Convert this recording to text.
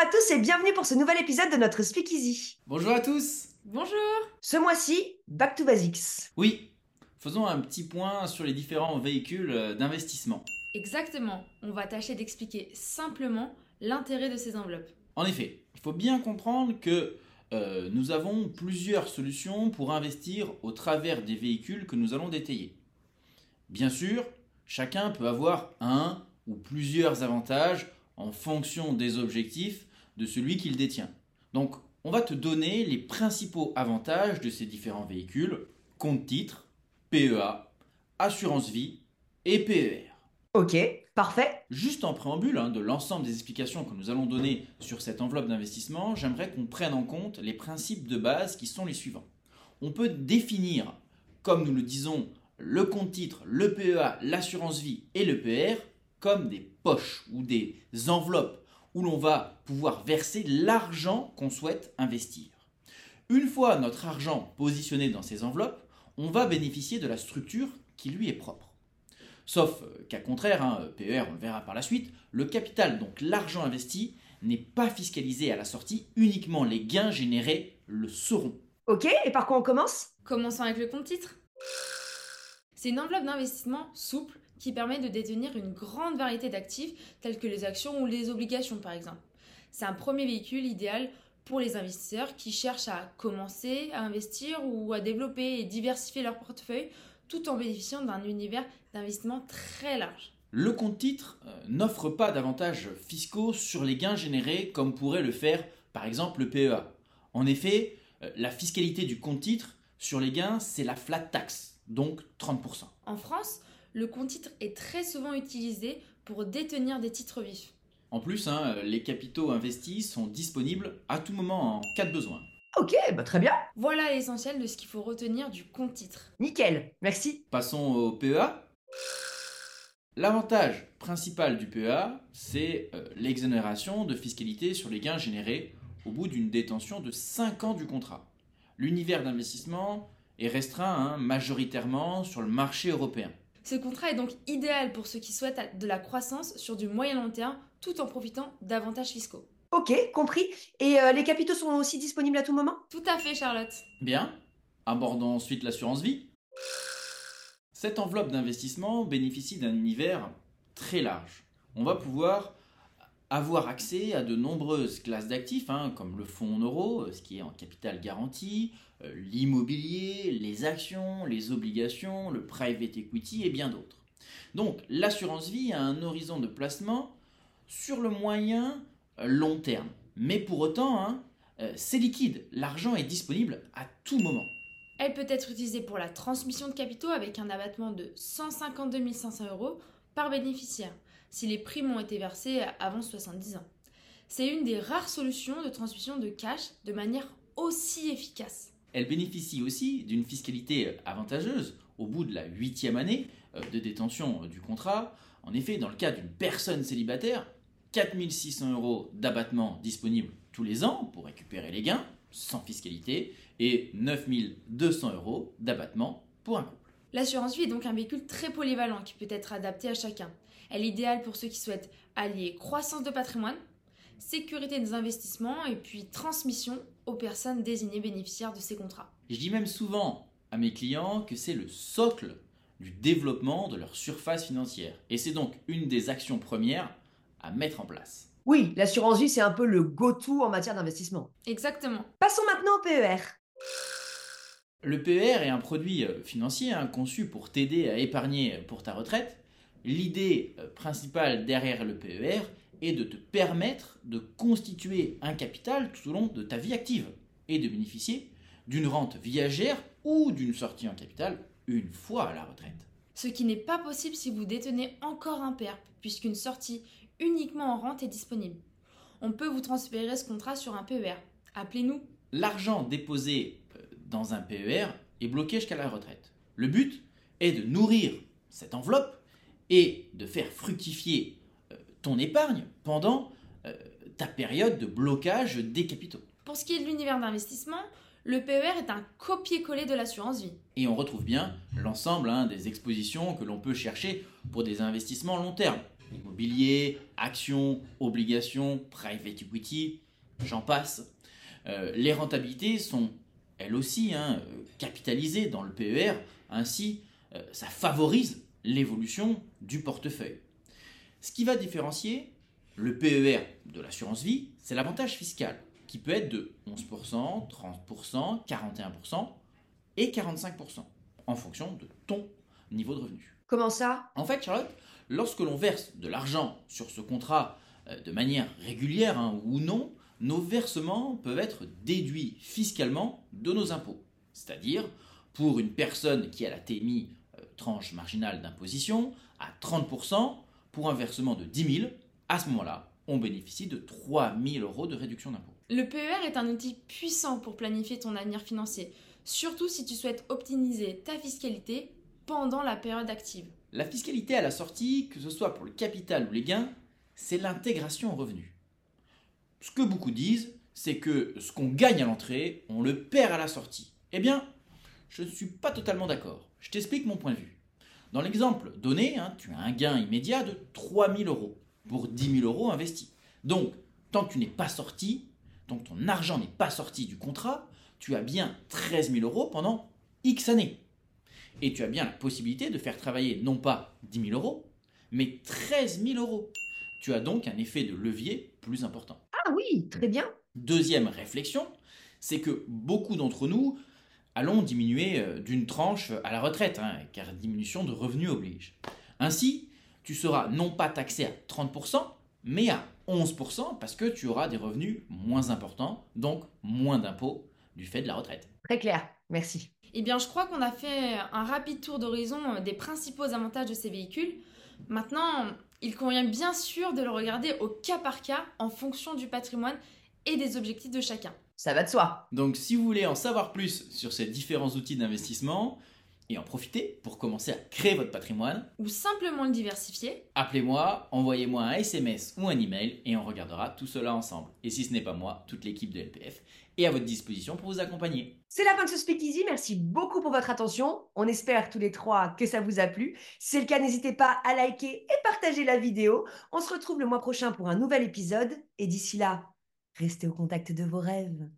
à tous et bienvenue pour ce nouvel épisode de notre Speakeasy. Bonjour à tous Bonjour Ce mois-ci, Back to Basics. Oui, faisons un petit point sur les différents véhicules euh, d'investissement. Exactement, on va tâcher d'expliquer simplement l'intérêt de ces enveloppes. En effet, il faut bien comprendre que euh, nous avons plusieurs solutions pour investir au travers des véhicules que nous allons détailler. Bien sûr, chacun peut avoir un ou plusieurs avantages en fonction des objectifs de celui qu'il détient. Donc, on va te donner les principaux avantages de ces différents véhicules, compte titre, PEA, assurance vie et PER. Ok, parfait. Juste en préambule hein, de l'ensemble des explications que nous allons donner sur cette enveloppe d'investissement, j'aimerais qu'on prenne en compte les principes de base qui sont les suivants. On peut définir, comme nous le disons, le compte titre, le PEA, l'assurance vie et le PER comme des poches ou des enveloppes où l'on va pouvoir verser l'argent qu'on souhaite investir. Une fois notre argent positionné dans ces enveloppes, on va bénéficier de la structure qui lui est propre. Sauf qu'à contraire, hein, PER, on le verra par la suite, le capital, donc l'argent investi, n'est pas fiscalisé à la sortie, uniquement les gains générés le seront. Ok, et par quoi on commence? Commençons avec le compte titre. C'est une enveloppe d'investissement souple qui permet de détenir une grande variété d'actifs tels que les actions ou les obligations par exemple. C'est un premier véhicule idéal pour les investisseurs qui cherchent à commencer à investir ou à développer et diversifier leur portefeuille tout en bénéficiant d'un univers d'investissement très large. Le compte titre euh, n'offre pas d'avantages fiscaux sur les gains générés comme pourrait le faire par exemple le PEA. En effet, euh, la fiscalité du compte titre sur les gains, c'est la flat tax, donc 30%. En France, le compte titre est très souvent utilisé pour détenir des titres vifs. En plus, hein, les capitaux investis sont disponibles à tout moment en cas de besoin. Ok, bah très bien. Voilà l'essentiel de ce qu'il faut retenir du compte titre. Nickel, merci. Passons au PEA. L'avantage principal du PEA, c'est euh, l'exonération de fiscalité sur les gains générés au bout d'une détention de 5 ans du contrat. L'univers d'investissement est restreint hein, majoritairement sur le marché européen. Ce contrat est donc idéal pour ceux qui souhaitent de la croissance sur du moyen long terme tout en profitant d'avantages fiscaux. Ok, compris. Et euh, les capitaux sont aussi disponibles à tout moment? Tout à fait, Charlotte. Bien. Abordons ensuite l'assurance vie. Cette enveloppe d'investissement bénéficie d'un univers très large. On va pouvoir avoir accès à de nombreuses classes d'actifs, hein, comme le fonds en euros, ce qui est en capital garanti, euh, l'immobilier, les actions, les obligations, le private equity et bien d'autres. Donc l'assurance vie a un horizon de placement sur le moyen euh, long terme. Mais pour autant, hein, euh, c'est liquide, l'argent est disponible à tout moment. Elle peut être utilisée pour la transmission de capitaux avec un abattement de 152 500 euros par bénéficiaire si les primes ont été versées avant 70 ans. C'est une des rares solutions de transmission de cash de manière aussi efficace. Elle bénéficie aussi d'une fiscalité avantageuse au bout de la huitième année euh, de détention du contrat. En effet, dans le cas d'une personne célibataire, 4600 euros d'abattement disponibles tous les ans pour récupérer les gains sans fiscalité et 9200 euros d'abattement pour un couple. L'assurance vie est donc un véhicule très polyvalent qui peut être adapté à chacun. Elle est idéale pour ceux qui souhaitent allier croissance de patrimoine, sécurité des investissements et puis transmission aux personnes désignées bénéficiaires de ces contrats. Je dis même souvent à mes clients que c'est le socle du développement de leur surface financière. Et c'est donc une des actions premières à mettre en place. Oui, l'assurance vie, c'est un peu le go-to en matière d'investissement. Exactement. Passons maintenant au PER. Le PER est un produit euh, financier hein, conçu pour t'aider à épargner pour ta retraite. L'idée euh, principale derrière le PER est de te permettre de constituer un capital tout au long de ta vie active et de bénéficier d'une rente viagère ou d'une sortie en capital une fois à la retraite. Ce qui n'est pas possible si vous détenez encore un PER, puisqu'une sortie uniquement en rente est disponible. On peut vous transférer ce contrat sur un PER. Appelez-nous. L'argent déposé euh, dans un PER est bloqué jusqu'à la retraite. Le but est de nourrir cette enveloppe et de faire fructifier euh, ton épargne pendant euh, ta période de blocage des capitaux. Pour ce qui est de l'univers d'investissement, le PER est un copier-coller de l'assurance vie. Et on retrouve bien l'ensemble hein, des expositions que l'on peut chercher pour des investissements long terme. Immobilier, actions, obligations, private equity, j'en passe. Euh, les rentabilités sont elles aussi hein, capitalisées dans le PER, ainsi euh, ça favorise l'évolution du portefeuille. Ce qui va différencier le PER de l'assurance vie, c'est l'avantage fiscal, qui peut être de 11%, 30%, 41% et 45%, en fonction de ton niveau de revenu. Comment ça? En fait, Charlotte, lorsque l'on verse de l'argent sur ce contrat de manière régulière hein, ou non, nos versements peuvent être déduits fiscalement de nos impôts. C'est-à-dire, pour une personne qui a la TMI euh, tranche marginale d'imposition, à 30%, pour un versement de 10 000, à ce moment-là, on bénéficie de 3 000 euros de réduction d'impôt. Le PER est un outil puissant pour planifier ton avenir financier, surtout si tu souhaites optimiser ta fiscalité pendant la période active. La fiscalité à la sortie, que ce soit pour le capital ou les gains, c'est l'intégration au revenu ce que beaucoup disent, c'est que ce qu'on gagne à l'entrée, on le perd à la sortie. Eh bien, je ne suis pas totalement d'accord. Je t'explique mon point de vue. Dans l'exemple donné, hein, tu as un gain immédiat de 3000 euros pour 10 000 euros investis. Donc, tant que tu n'es pas sorti, tant que ton argent n'est pas sorti du contrat, tu as bien 13 000 euros pendant X années. Et tu as bien la possibilité de faire travailler non pas 10 000 euros, mais 13 000 euros. Tu as donc un effet de levier plus important. Ah oui, très bien. Deuxième réflexion, c'est que beaucoup d'entre nous allons diminuer euh, d'une tranche à la retraite, hein, car diminution de revenus oblige. Ainsi, tu seras non pas taxé à 30%, mais à 11% parce que tu auras des revenus moins importants, donc moins d'impôts du fait de la retraite. Très clair, merci. Eh bien, je crois qu'on a fait un rapide tour d'horizon euh, des principaux avantages de ces véhicules. Maintenant, il convient bien sûr de le regarder au cas par cas en fonction du patrimoine et des objectifs de chacun. Ça va de soi. Donc si vous voulez en savoir plus sur ces différents outils d'investissement et en profiter pour commencer à créer votre patrimoine, ou simplement le diversifier, appelez-moi, envoyez-moi un SMS ou un email et on regardera tout cela ensemble. Et si ce n'est pas moi, toute l'équipe de LPF est à votre disposition pour vous accompagner. C'est la fin de ce Speakeasy. Merci beaucoup pour votre attention. On espère tous les trois que ça vous a plu. Si c'est le cas, n'hésitez pas à liker et partager la vidéo. On se retrouve le mois prochain pour un nouvel épisode. Et d'ici là, restez au contact de vos rêves.